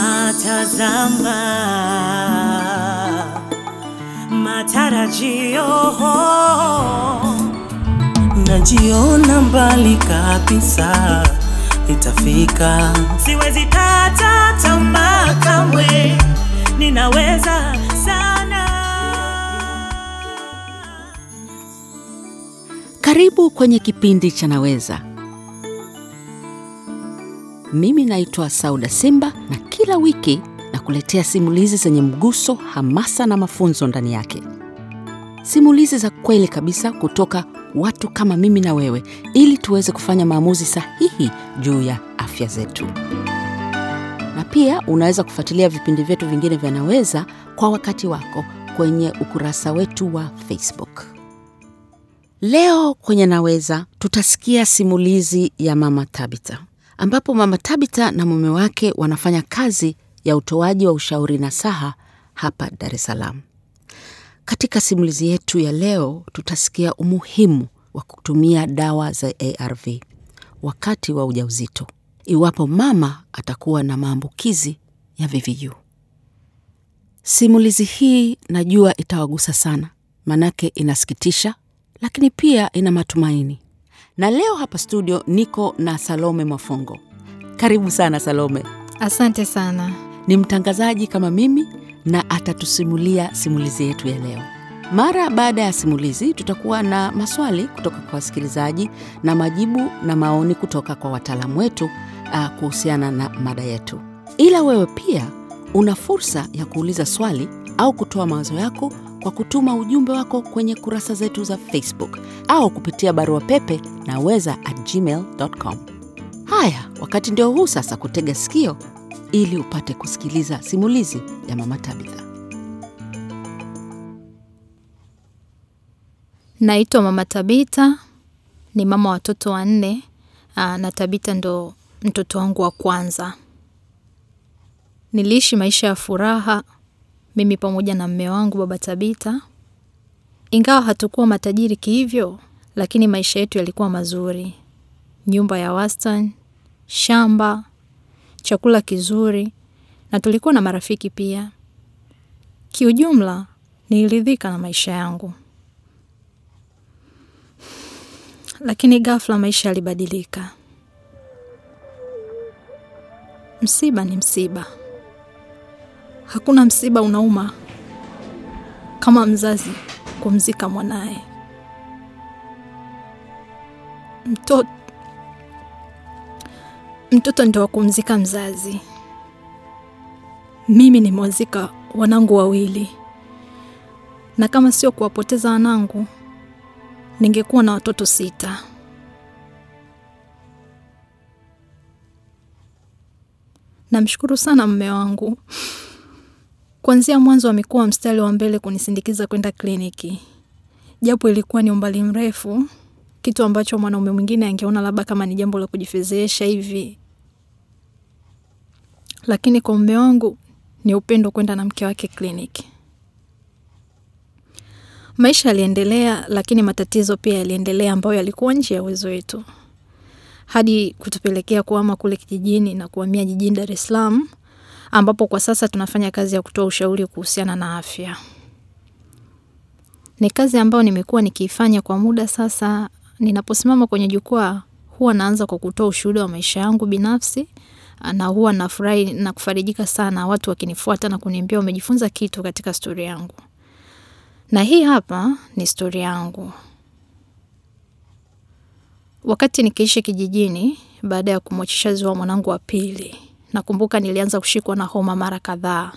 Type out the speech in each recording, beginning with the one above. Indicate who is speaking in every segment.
Speaker 1: Natazama matarajio,
Speaker 2: najiona mbali kabisa, itafika.
Speaker 1: siwezi kata tamaa kamwe, ninaweza sana.
Speaker 3: Karibu kwenye kipindi cha Naweza. Mimi naitwa Sauda Simba na kila wiki nakuletea simulizi zenye mguso, hamasa na mafunzo ndani yake. Simulizi za kweli kabisa kutoka watu kama mimi na wewe ili tuweze kufanya maamuzi sahihi juu ya afya zetu. Na pia unaweza kufuatilia vipindi vyetu vingine vya Naweza kwa wakati wako kwenye ukurasa wetu wa Facebook. Leo kwenye Naweza tutasikia simulizi ya Mama Tabita, ambapo Mama Tabita na mume wake wanafanya kazi ya utoaji wa ushauri nasaha hapa Dar es Salaam. Katika simulizi yetu ya leo tutasikia umuhimu wa kutumia dawa za ARV wakati wa ujauzito iwapo mama atakuwa na maambukizi ya VVU. Simulizi hii najua itawagusa sana, manake inasikitisha, lakini pia ina matumaini. Na leo hapa studio niko na Salome Mwafongo. Karibu sana Salome.
Speaker 4: Asante sana.
Speaker 3: Ni mtangazaji kama mimi na atatusimulia simulizi yetu ya leo. Mara baada ya simulizi, tutakuwa na maswali kutoka kwa wasikilizaji na majibu na maoni kutoka kwa wataalamu wetu uh, kuhusiana na mada yetu. Ila wewe pia una fursa ya kuuliza swali au kutoa mawazo yako kwa kutuma ujumbe wako kwenye kurasa zetu za Facebook au kupitia barua pepe naweza at gmail.com. Haya, wakati ndio huu sasa kutega sikio ili upate kusikiliza simulizi ya Mama Tabitha.
Speaker 4: Naitwa Mama Tabita, ni mama watoto wanne na Tabita ndo mtoto wangu wa kwanza. Niliishi maisha ya furaha mimi pamoja na mme wangu Baba Tabita, ingawa hatukuwa matajiri kihivyo, lakini maisha yetu yalikuwa mazuri: nyumba ya wastani, shamba, chakula kizuri, na tulikuwa na marafiki pia. Kiujumla, niliridhika na maisha yangu. Lakini ghafla maisha yalibadilika. Msiba ni msiba. Hakuna msiba unauma kama mzazi kumzika mwanaye. Mtoto mtoto ndio wa kumzika mzazi. Mimi nimewazika wanangu wawili, na kama sio kuwapoteza wanangu, ningekuwa na watoto sita. Namshukuru sana mme wangu, kuanzia mwanzo amekuwa mstari wa mbele kunisindikiza kwenda kliniki, japo ilikuwa ni umbali mrefu, kitu ambacho mwanaume mwingine angeona labda kama ni jambo la kujifedhehesha hivi, lakini kwa mume wangu ni upendo kwenda na mke wake kliniki. Maisha yaliendelea, lakini matatizo pia yaliendelea ambayo yalikuwa nje ya uwezo wetu, hadi kutupelekea kuhama kule kijijini na kuhamia jijini Dar es Salaam, ambapo kwa sasa tunafanya kazi ya kutoa ushauri kuhusiana na afya. Ni kazi ambayo nimekuwa nikiifanya kwa muda sasa. Ninaposimama kwenye jukwaa, huwa naanza kwa kutoa ushuhuda wa maisha yangu binafsi, na huwa nafurahi na kufarijika sana watu wakinifuata na kuniambia wamejifunza kitu katika stori yangu. Na hii hapa ni stori yangu. Wakati nikiishi kijijini, baada ya kumwachisha ziwa mwanangu wa pili, nakumbuka nilianza kushikwa na homa mara kadhaa.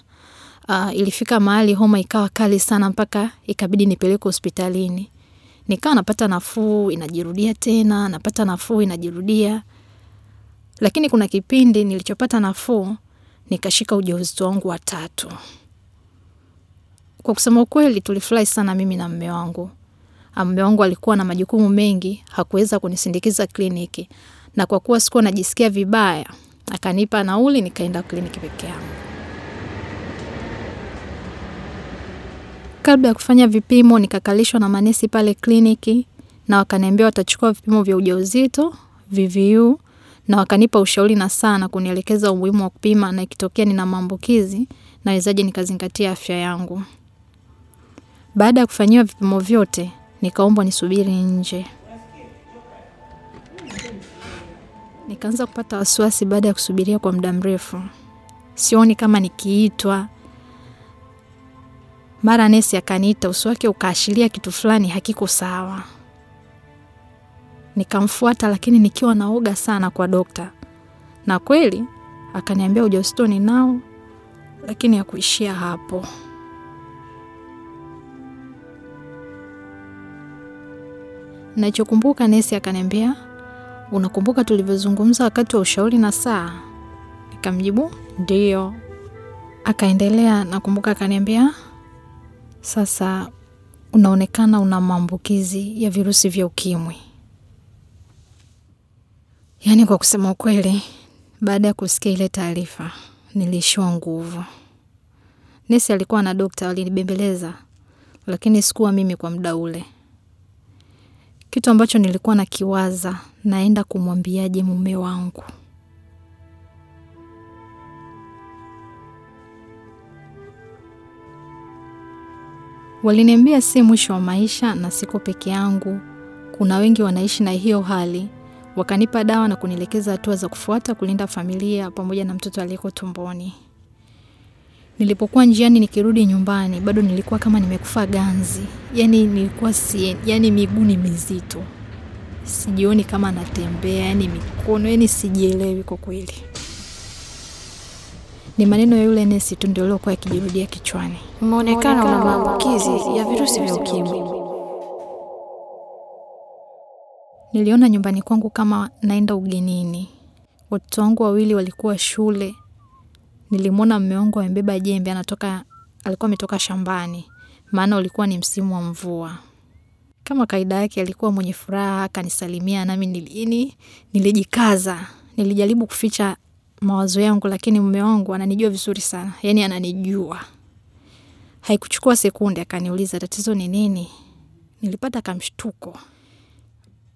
Speaker 4: Uh, ilifika mahali homa ikawa kali sana mpaka ikabidi nipelekwe hospitalini. Nikawa napata nafuu, inajirudia tena, napata nafuu, inajirudia. Lakini kuna kipindi nilichopata nafuu, nikashika ujauzito wangu wa tatu. Kwa kusema ukweli, tulifurahi sana mimi na mume wangu. Mume wangu alikuwa na majukumu mengi, hakuweza kunisindikiza kliniki, na kwa kuwa sikuwa najisikia vibaya, akanipa nauli, nikaenda kliniki peke yangu. Kabla ya kufanya vipimo, nikakalishwa na manesi pale kliniki, na wakaniambia watachukua vipimo vya ujauzito, VVU na wakanipa ushauri na sana kunielekeza umuhimu wa kupima na ikitokea nina maambukizi nawezaje nikazingatia afya yangu. Baada ya kufanyiwa vipimo vyote, nikaombwa nisubiri nje. Nikaanza kupata wasiwasi baada ya kusubiria kwa muda mrefu. Sioni kama nikiitwa. Mara nesi akaniita, uso wake ukaashiria kitu fulani hakiko sawa. Nikamfuata lakini nikiwa naoga sana kwa dokta, na kweli akaniambia ujauzito ninao, lakini hakuishia hapo. Nachokumbuka nesi akaniambia, unakumbuka tulivyozungumza wakati wa ushauri na saa? Nikamjibu ndiyo. Akaendelea, nakumbuka akaniambia, sasa unaonekana una maambukizi ya virusi vya ukimwi. Yaani kwa kusema ukweli, baada ya kusikia ile taarifa, niliishiwa nguvu. Nesi alikuwa na dokta walinibembeleza, lakini sikuwa mimi kwa muda ule. Kitu ambacho nilikuwa nakiwaza, naenda kumwambiaje mume wangu. Waliniambia si mwisho wa maisha na siko peke yangu. Kuna wengi wanaishi na hiyo hali. Wakanipa dawa na kunielekeza hatua za kufuata kulinda familia pamoja na mtoto aliyeko tumboni. Nilipokuwa njiani nikirudi nyumbani, bado nilikuwa kama nimekufa ganzi. Yaani nilikuwa si, yaani miguu ni mizito. Sijioni kama natembea, yani mikono, yani sijielewi kwa kweli. Ni maneno ya yule nesi tu ndio aliokuwa yakijirudia kichwani.
Speaker 5: Umeonekana una maambukizi ya virusi vya ukimwi.
Speaker 4: Niliona nyumbani kwangu kama naenda ugenini. Watoto wangu wawili walikuwa shule. Nilimwona mume wangu amebeba jembe anatoka alikuwa ametoka shambani. Maana ulikuwa ni msimu wa mvua. Kama kaida yake alikuwa mwenye furaha, akanisalimia nami nili, nilijikaza. Nilijaribu kuficha mawazo yangu lakini mume wangu ananijua vizuri sana. Yaani ananijua. Haikuchukua sekunde akaniuliza tatizo ni nini? Nilipata kamshtuko.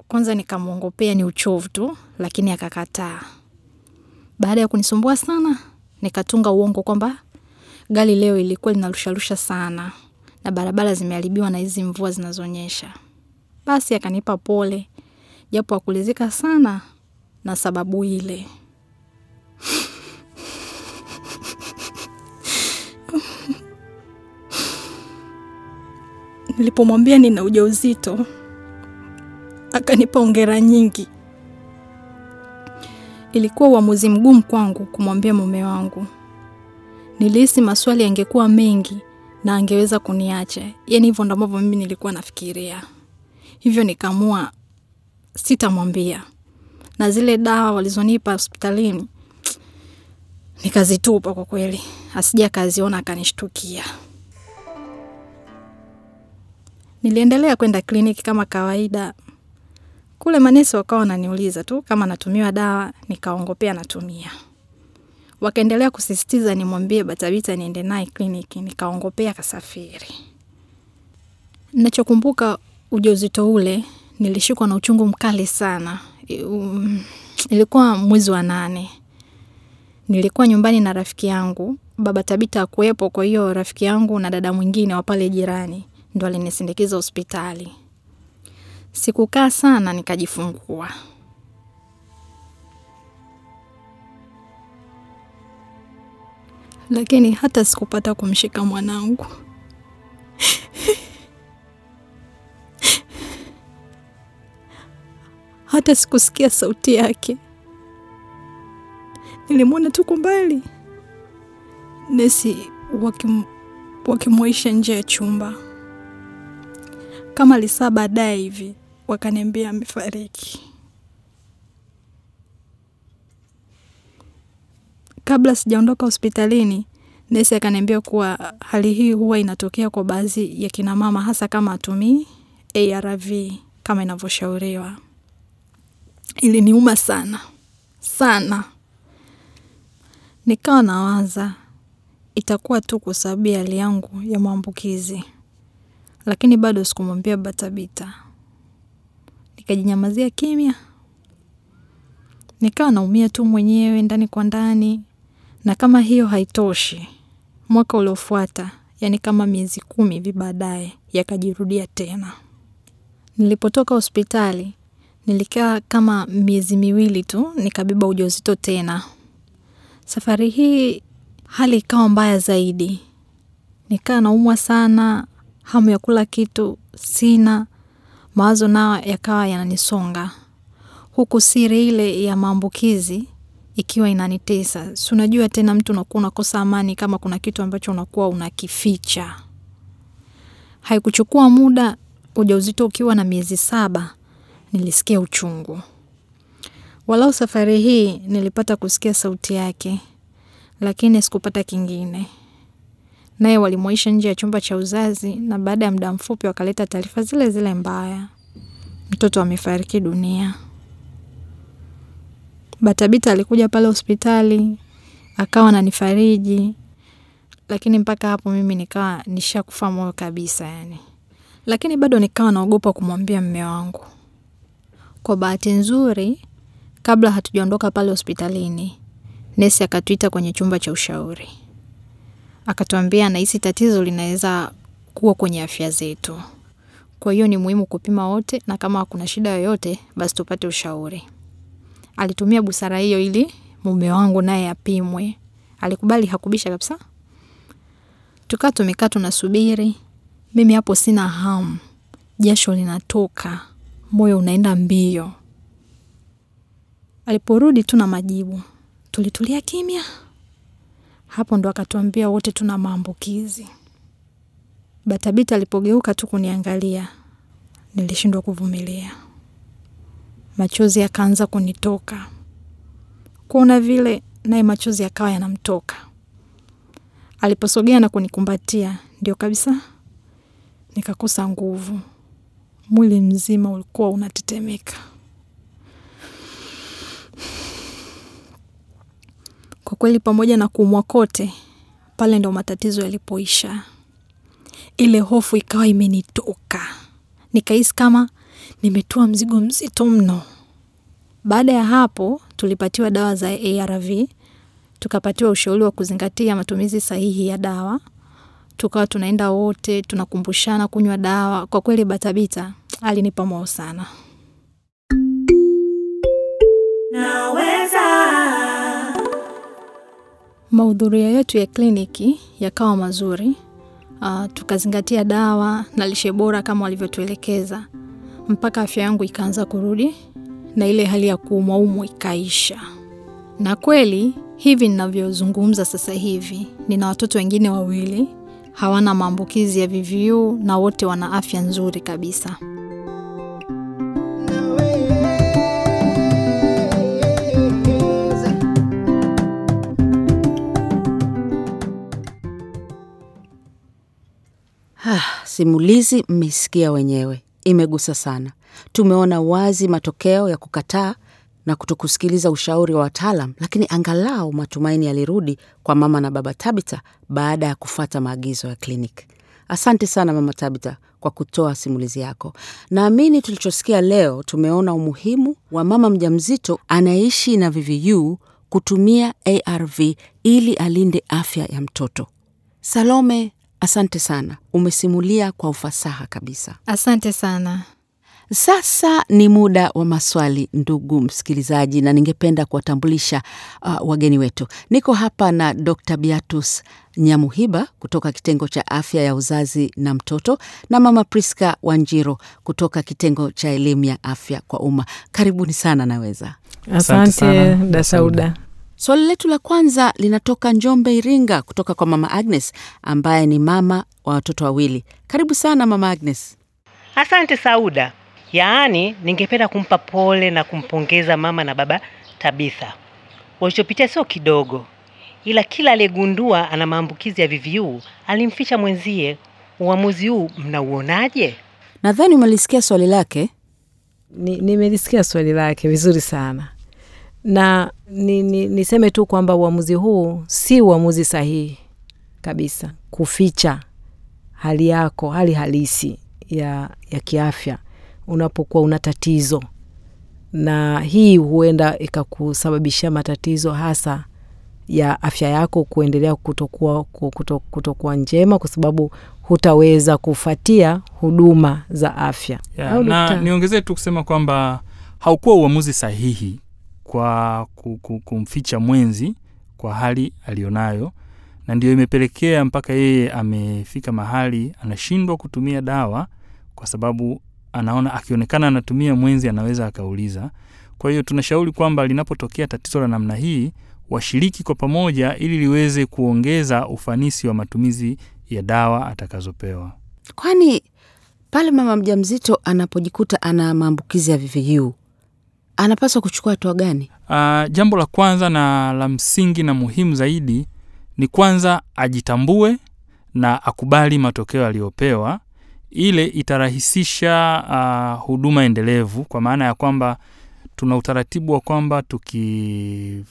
Speaker 4: Kwanza nikamwongopea ni uchovu tu, lakini akakataa. Baada ya kunisumbua sana, nikatunga uongo kwamba gari leo ilikuwa linarusharusha sana na barabara zimeharibiwa na hizi mvua zinazonyesha. Basi akanipa pole, japo akulizika sana na sababu ile. Nilipomwambia nina ujauzito, akanipa hongera nyingi. Ilikuwa uamuzi mgumu kwangu kumwambia mume wangu. Nilihisi maswali yangekuwa mengi na angeweza kuniacha. yani hivyo ndo ambavyo mimi nilikuwa nafikiria. Hivyo nikamua sitamwambia. Na zile dawa walizonipa hospitalini nikazitupa kwa kweli. asija akaziona akanishtukia. Niliendelea kwenda kliniki kama kawaida. Kule manesi wakawa wananiuliza tu kama natumiwa dawa, nikaongopea natumia. Wakaendelea kusisitiza nimwambie Batabita niende naye kliniki, nikaongopea kasafiri. Nachokumbuka ujauzito ule, nilishikwa na uchungu mkali sana. Ilikuwa mwezi wa nane. Nilikuwa nyumbani na rafiki yangu, baba Tabita hakuwepo kwa hiyo rafiki yangu na dada mwingine wa pale jirani, ndo alinisindikiza hospitali. Sikukaa sana nikajifungua. Lakini hata sikupata kumshika mwanangu. Hata sikusikia sauti yake. Nilimwona tu kwa mbali. Nesi wakim, wakimwaisha nje ya chumba. Kama lisaa baadaye hivi wakaniambia amefariki. Kabla sijaondoka hospitalini, nesi akaniambia kuwa hali hii huwa inatokea kwa baadhi ya kina mama hasa kama atumii ARV kama inavyoshauriwa. Iliniuma sana sana, nikawa nawaza itakuwa tu kwa sababu ya hali yangu ya maambukizi, lakini bado sikumwambia Batabita. Nikajinyamazia kimya. Nikawa naumia tu mwenyewe ndani kwa ndani, na kama hiyo haitoshi, mwaka uliofuata, yani kama miezi kumi hivi baadaye, yakajirudia tena. Nilipotoka hospitali, nilikaa kama miezi miwili tu, nikabeba ujauzito tena. Safari hii hali ikawa mbaya zaidi, nikaa naumwa sana, hamu ya kula kitu sina, mawazo nayo yakawa yananisonga, huku siri ile ya maambukizi ikiwa inanitesa. Si unajua tena, mtu unakuwa unakosa amani kama kuna kitu ambacho unakuwa unakificha. Haikuchukua muda, ujauzito ukiwa na miezi saba, nilisikia uchungu. Walau safari hii nilipata kusikia sauti yake, lakini sikupata kingine. Naye walimwaisha nje ya chumba cha uzazi, na baada ya muda mfupi wakaleta taarifa zile zile mbaya, mtoto amefariki dunia. Batabita alikuja pale hospitali akawa ananifariji, lakini mpaka hapo mimi nikawa nishakufa moyo kabisa yani. Lakini bado nikawa naogopa kumwambia mme wangu. Kwa bahati nzuri, kabla hatujaondoka pale hospitalini, nesi akatuita kwenye chumba cha ushauri, akatuambia anahisi tatizo linaweza kuwa kwenye afya zetu, kwa hiyo ni muhimu kupima wote, na kama kuna shida yoyote, basi tupate ushauri. Alitumia busara hiyo ili mume wangu naye apimwe. Alikubali, hakubisha kabisa. Tukaa tumekaa tunasubiri, mimi hapo sina hamu, jasho linatoka, moyo unaenda mbio. Aliporudi tu na majibu, tulitulia kimya. Hapo ndo akatuambia wote tuna maambukizi. Batabita alipogeuka tu kuniangalia, nilishindwa kuvumilia, machozi yakaanza kunitoka. Kuona vile, naye machozi yakawa yanamtoka. Aliposogea na kunikumbatia, ndio kabisa nikakosa nguvu, mwili mzima ulikuwa unatetemeka. Kwa kweli, pamoja na kuumwa kote, pale ndo matatizo yalipoisha. Ile hofu ikawa imenitoka, nikahisi kama nimetua mzigo mzito mno. Baada ya hapo, tulipatiwa dawa za ARV, tukapatiwa ushauri wa kuzingatia matumizi sahihi ya dawa. Tukawa tunaenda wote tunakumbushana kunywa dawa. Kwa kweli, Batabita alinipa moyo sana.
Speaker 1: Naweza
Speaker 4: Mahudhurio yetu ya kliniki yakawa mazuri. Uh, tukazingatia dawa na lishe bora kama walivyotuelekeza, mpaka afya yangu ikaanza kurudi na ile hali ya kuumwaumwa ikaisha. Na kweli hivi ninavyozungumza sasa hivi, nina watoto wengine wawili hawana maambukizi ya VVU na wote wana afya nzuri kabisa.
Speaker 3: Ah, simulizi mmeisikia wenyewe, imegusa sana. Tumeona wazi matokeo ya kukataa na kutokusikiliza ushauri wa wataalam, lakini angalau matumaini yalirudi kwa mama na baba Tabita baada ya kufuata maagizo ya kliniki. Asante sana mama Tabita kwa kutoa simulizi yako. Naamini tulichosikia leo, tumeona umuhimu wa mama mjamzito anayeishi na VVU kutumia ARV ili alinde afya ya mtoto. Salome, asante sana, umesimulia kwa ufasaha kabisa.
Speaker 4: Asante sana.
Speaker 3: Sasa ni muda wa maswali, ndugu msikilizaji, na ningependa kuwatambulisha uh, wageni wetu. Niko hapa na Dr. Beatus Nyamuhiba kutoka kitengo cha afya ya uzazi na mtoto na mama Priska Wanjiro kutoka kitengo cha elimu ya afya kwa umma. Karibuni sana. Naweza
Speaker 6: Asante
Speaker 7: sana,
Speaker 6: da Sauda.
Speaker 3: Swali letu la kwanza linatoka Njombe, Iringa, kutoka kwa mama Agnes ambaye ni mama wa watoto wawili. Karibu sana mama Agnes.
Speaker 7: Asante Sauda. Yaani, ningependa kumpa pole na kumpongeza mama na baba Tabitha. Walichopitia sio kidogo, ila kila aliyegundua ana maambukizi ya VVU alimficha mwenzie. Uamuzi huu mnauonaje?
Speaker 3: Nadhani umelisikia swali lake.
Speaker 6: Ni- Nimelisikia swali lake vizuri sana na ni, ni, niseme tu kwamba uamuzi huu si uamuzi sahihi kabisa, kuficha hali yako, hali halisi ya, ya kiafya unapokuwa una tatizo na hii huenda ikakusababishia matatizo hasa ya afya yako kuendelea kutokuwa, kuto, kutokuwa njema kwa sababu hutaweza kufuatia huduma za afya. Yeah,
Speaker 8: na niongezee tu kusema kwamba haukuwa uamuzi sahihi kwa ku- ku- kumficha mwenzi kwa hali aliyonayo, na ndio imepelekea mpaka yeye amefika mahali anashindwa kutumia dawa kwa sababu anaona akionekana anatumia mwenzi anaweza akauliza. Kwa hiyo tunashauri kwamba linapotokea tatizo la namna hii washiriki kwa pamoja ili liweze kuongeza ufanisi wa matumizi ya dawa atakazopewa.
Speaker 3: Kwani pale mama mjamzito anapojikuta ana maambukizi ya VVU anapaswa kuchukua hatua gani?
Speaker 8: Uh, jambo la kwanza na la msingi na muhimu zaidi ni kwanza ajitambue na akubali matokeo aliyopewa. Ile itarahisisha uh, huduma endelevu, kwa maana ya kwamba tuna utaratibu wa kwamba tukiweza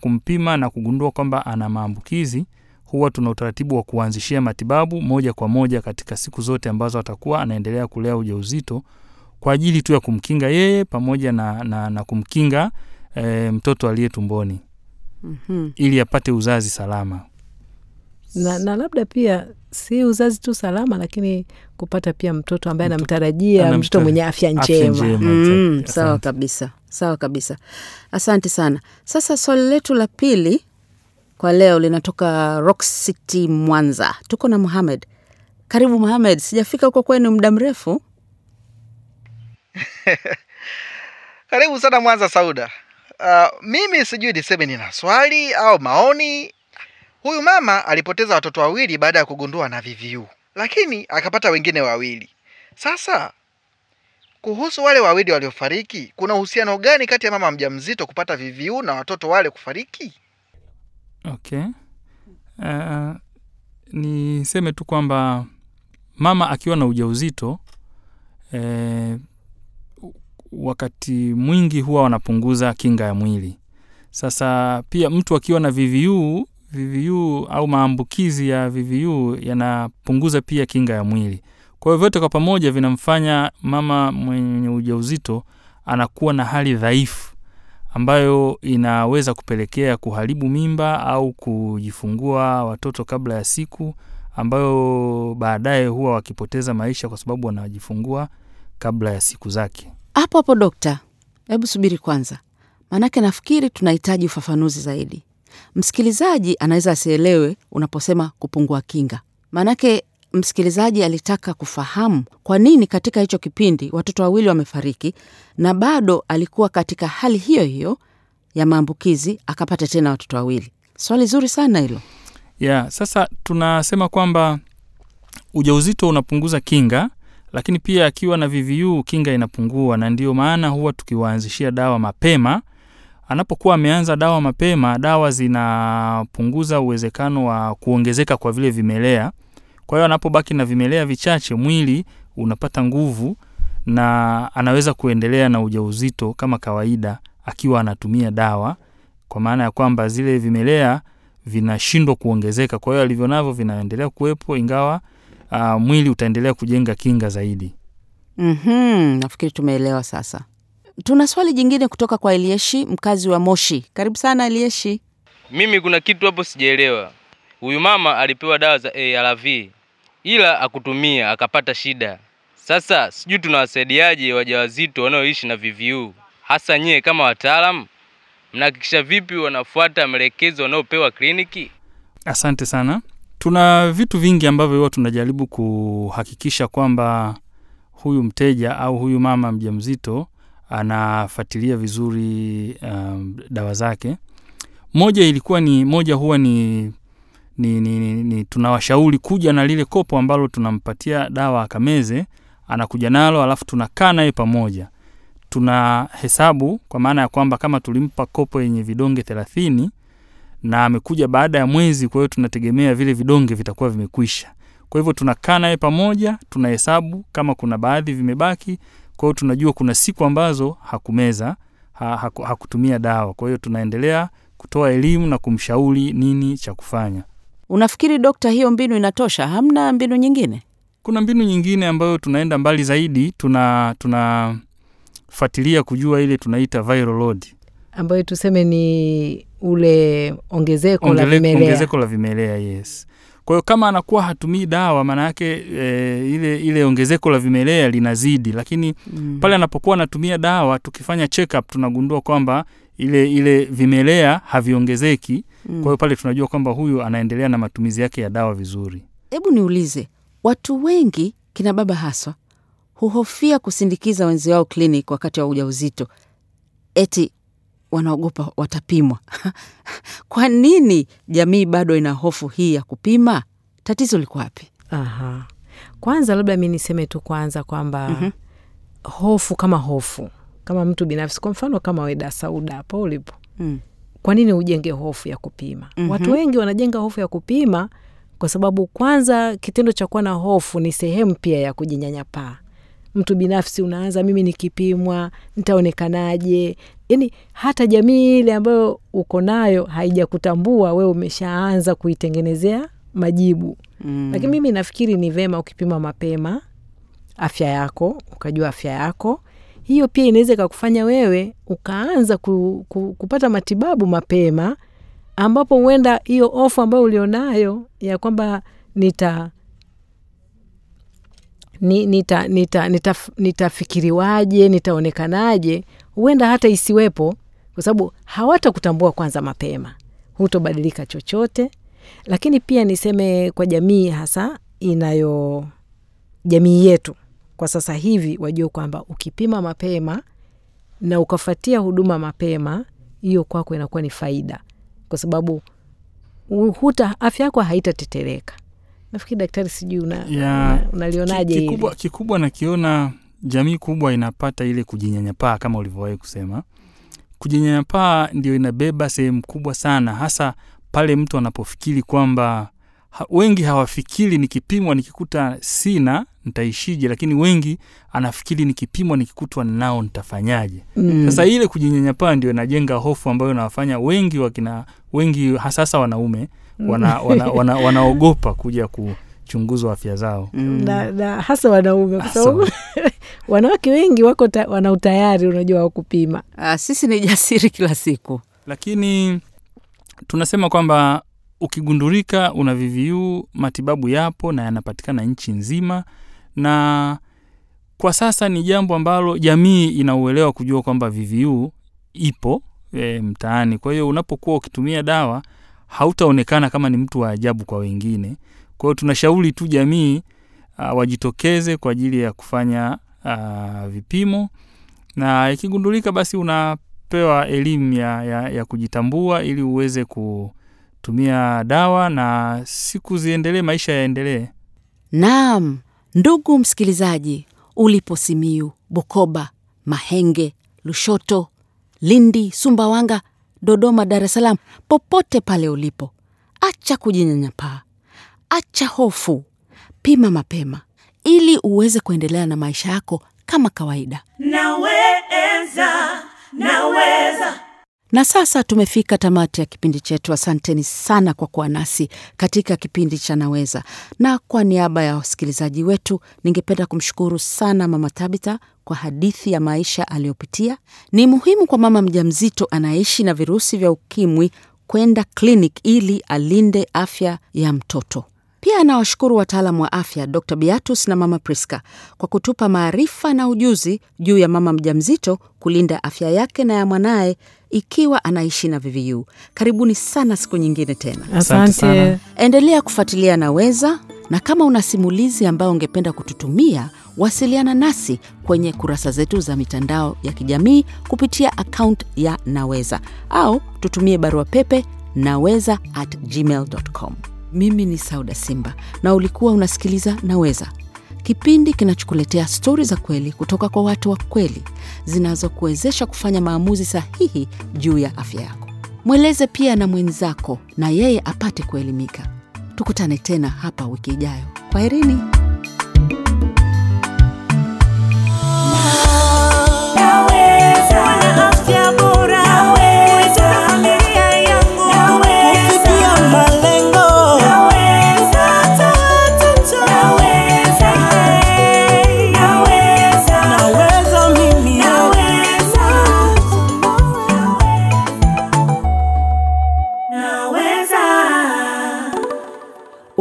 Speaker 8: kumpima na kugundua kwamba ana maambukizi, huwa tuna utaratibu wa kuanzishia matibabu moja kwa moja katika siku zote ambazo atakuwa anaendelea kulea ujauzito kwa ajili tu ya kumkinga yeye pamoja na, na, na kumkinga e, mtoto aliye tumboni
Speaker 3: Mhm.
Speaker 8: ili apate uzazi salama.
Speaker 6: na, na labda pia si uzazi tu salama, lakini kupata pia mtoto ambaye anamtarajia
Speaker 8: anamtara-
Speaker 6: mtoto mwenye afya njema.
Speaker 3: Mm, sawa kabisa, sawa kabisa. Asante sana. Sasa swali letu la pili kwa leo linatoka Rock City, Mwanza. Tuko na Muhamed. Karibu Muhamed, sijafika huko kwenu muda mrefu.
Speaker 9: Karibu sana Mwanza Sauda. Uh, mimi sijui niseme nina swali au maoni. Huyu mama alipoteza watoto wawili baada ya kugundua na VVU, lakini akapata wengine wawili. Sasa kuhusu wale wawili waliofariki, kuna uhusiano gani kati ya mama mjamzito kupata VVU na watoto wale kufariki?
Speaker 8: Okay. Uh, niseme tu kwamba mama akiwa na ujauzito eh, wakati mwingi huwa wanapunguza kinga ya mwili. Sasa pia mtu akiwa na VVU, VVU au maambukizi ya VVU yanapunguza pia kinga ya mwili. Kwa hiyo vyote kwa pamoja vinamfanya mama mwenye ujauzito anakuwa na hali dhaifu ambayo inaweza kupelekea kuharibu mimba au kujifungua watoto kabla ya siku, ambayo baadaye huwa wakipoteza maisha kwa sababu wanajifungua kabla ya siku zake.
Speaker 3: Hapo hapo dokta, hebu subiri kwanza, maanake nafikiri tunahitaji ufafanuzi zaidi. Msikilizaji anaweza asielewe unaposema kupungua kinga, maanake msikilizaji alitaka kufahamu kwa nini katika hicho kipindi watoto wawili wamefariki na bado alikuwa katika hali hiyo hiyo ya maambukizi akapata tena watoto wawili. Swali zuri sana hilo.
Speaker 8: Yeah, sasa tunasema kwamba ujauzito unapunguza kinga lakini pia akiwa na VVU kinga inapungua na ndio maana huwa tukiwaanzishia dawa mapema. Anapokuwa ameanza dawa mapema dawa zinapunguza uwezekano wa kuongezeka kwa vile vimelea. Kwa hiyo anapobaki na vimelea vichache mwili unapata nguvu na anaweza kuendelea na ujauzito kama kawaida akiwa anatumia dawa kwa maana ya kwamba zile vimelea vinashindwa kuongezeka. Kwa hiyo alivyo navyo vinaendelea kuwepo ingawa uh, mwili utaendelea kujenga kinga zaidi
Speaker 3: Mhm, nafikiri tumeelewa sasa. Tuna swali jingine kutoka kwa Elieshi, mkazi wa Moshi. Karibu sana Elieshi.
Speaker 10: Mimi kuna kitu hapo sijaelewa. Huyu mama alipewa dawa za ARV ila akutumia akapata shida. Sasa sijui tunawasaidiaje wajawazito wanaoishi na VVU, hasa nyie kama wataalamu, mnahakikisha vipi wanafuata maelekezo wanaopewa kliniki?
Speaker 8: asante sana tuna vitu vingi ambavyo huwa tunajaribu kuhakikisha kwamba huyu mteja au huyu mama mjamzito anafuatilia vizuri um, dawa zake. Moja ilikuwa ni moja huwa ni ni, ni, ni, ni tunawashauri kuja na lile kopo ambalo tunampatia dawa akameze anakuja nalo alafu tunakaa naye pamoja. Tuna hesabu kwa maana ya kwamba kama tulimpa kopo yenye vidonge thelathini na amekuja baada ya mwezi kwa hiyo tunategemea vile vidonge vitakuwa vimekwisha kwa hivyo tunakaa naye pamoja tunahesabu kama kuna baadhi vimebaki kwa hiyo tunajua kuna siku ambazo hakumeza ha, haku, hakutumia dawa kwa hiyo tunaendelea kutoa elimu na kumshauri nini cha kufanya
Speaker 3: Unafikiri dokta, hiyo mbinu inatosha? Hamna mbinu nyingine?
Speaker 8: kuna mbinu nyingine ambayo tunaenda mbali zaidi tuna tunafuatilia kujua ile tunaita viral load
Speaker 6: ambayo tuseme ni ule ongezeko la vimelea.
Speaker 8: ongezeko la vimelea yes. Kwa hiyo kama anakuwa hatumii dawa, maana yake e, ile ile ongezeko la vimelea linazidi, lakini
Speaker 3: Mm.
Speaker 8: pale anapokuwa anatumia dawa, tukifanya check up tunagundua kwamba ile ile vimelea haviongezeki.
Speaker 3: Mm.
Speaker 8: Kwa hiyo pale tunajua kwamba huyu anaendelea na matumizi yake ya dawa vizuri.
Speaker 3: Hebu niulize, watu wengi kina baba haswa huhofia kusindikiza wenzi wao klinik wakati wa ujauzito, eti wanaogopa watapimwa. Kwa nini jamii bado ina hofu hii ya kupima? Tatizo liko wapi?
Speaker 6: Aha. Kwanza labda mi niseme tu kwanza kwamba
Speaker 3: Mhm.
Speaker 6: hofu kama hofu kama mtu binafsi, kwa mfano kama weda Sauda hapo ulipo,
Speaker 3: Mm.
Speaker 6: kwa nini ujenge hofu ya kupima?
Speaker 3: Mhm.
Speaker 6: Watu wengi wanajenga hofu ya kupima kwa sababu kwanza, kitendo cha kuwa na hofu ni sehemu pia ya kujinyanyapaa. Mtu binafsi unaanza, mimi nikipimwa nitaonekanaje? Yani hata jamii ile ambayo uko nayo haijakutambua wewe, umeshaanza kuitengenezea majibu
Speaker 3: Mm.
Speaker 6: lakini mimi nafikiri ni vema ukipima mapema afya yako, ukajua afya yako, hiyo pia inaweza ikakufanya wewe ukaanza ku, ku, kupata matibabu mapema, ambapo huenda hiyo ofu ambayo ulionayo ya kwamba nita ni- nita nita nita- nitafikiriwaje nitaonekanaje, huenda hata isiwepo, kwa sababu hawatakutambua kwanza mapema, hutobadilika chochote. Lakini pia niseme kwa jamii, hasa inayo jamii yetu kwa sasa hivi, wajue kwamba ukipima mapema na ukafuatia huduma mapema, hiyo kwako inakuwa ni faida, kwa sababu huta afya yako haitatetereka. Nafikiri daktari, sijui una, yeah. unalionaje una
Speaker 8: kikubwa, kikubwa nakiona jamii kubwa inapata ile kujinyanyapaa kama ulivyowahi kusema. Kujinyanyapaa ndio inabeba sehemu kubwa sana, hasa pale mtu anapofikiri kwamba ha, wengi hawafikiri nikipimwa nikikuta sina nitaishije, lakini wengi anafikiri nikipimwa nikikutwa nao nitafanyaje.
Speaker 6: Mm.
Speaker 8: Sasa ile kujinyanyapaa ndio inajenga hofu ambayo inawafanya wengi wakina wengi hasasa wanaume wana, wana, wana, wanaogopa kuja kuchunguzwa afya zao.
Speaker 6: na, na hasa wanaume kwa sababu wanawake wengi wako ta, wana utayari unajua wa kupima.
Speaker 3: Ah, sisi ni jasiri kila siku.
Speaker 8: lakini tunasema kwamba ukigundulika una VVU matibabu yapo na yanapatikana nchi nzima, na kwa sasa ni jambo ambalo jamii inauelewa kujua kwamba VVU ipo e, mtaani. Kwa hiyo unapokuwa ukitumia dawa hautaonekana kama ni mtu wa ajabu kwa wengine. Kwa hiyo tunashauri tu jamii uh, wajitokeze kwa ajili ya kufanya uh, vipimo na ikigundulika basi unapewa elimu ya, ya, ya kujitambua ili uweze kutumia dawa na siku ziendelee, maisha yaendelee.
Speaker 3: Naam, ndugu msikilizaji, ulipo Simiyu, Bukoba, Mahenge, Lushoto, Lindi, Sumbawanga, Dodoma, Dar es Salaam, popote pale ulipo, acha kujinyanyapaa, acha hofu, pima mapema ili uweze kuendelea na maisha yako kama kawaida.
Speaker 1: Naweza, naweza.
Speaker 3: Na sasa tumefika tamati ya kipindi chetu. Asanteni sana kwa kuwa nasi katika kipindi cha Naweza, na kwa niaba ya wasikilizaji wetu, ningependa kumshukuru sana Mama Tabita kwa hadithi ya maisha aliyopitia. Ni muhimu kwa mama mjamzito anayeishi na virusi vya ukimwi kwenda kliniki ili alinde afya ya mtoto. Pia anawashukuru wataalamu wa afya Dr. Beatus na Mama Priska kwa kutupa maarifa na ujuzi juu ya mama mjamzito kulinda afya yake na ya mwanaye ikiwa anaishi na VVU. Karibuni sana siku nyingine tena.
Speaker 8: Asante
Speaker 3: Endelea kufuatilia Naweza, na kama una simulizi ambayo ungependa kututumia, wasiliana nasi kwenye kurasa zetu za mitandao ya kijamii kupitia akaunti ya Naweza au tutumie barua pepe naweza at gmail.com. Mimi ni Sauda Simba na ulikuwa unasikiliza Naweza, kipindi kinachokuletea stori za kweli kutoka kwa watu wa kweli zinazokuwezesha kufanya maamuzi sahihi juu ya afya yako. Mweleze pia na mwenzako na yeye apate kuelimika. Tukutane tena hapa wiki ijayo. Kwaherini.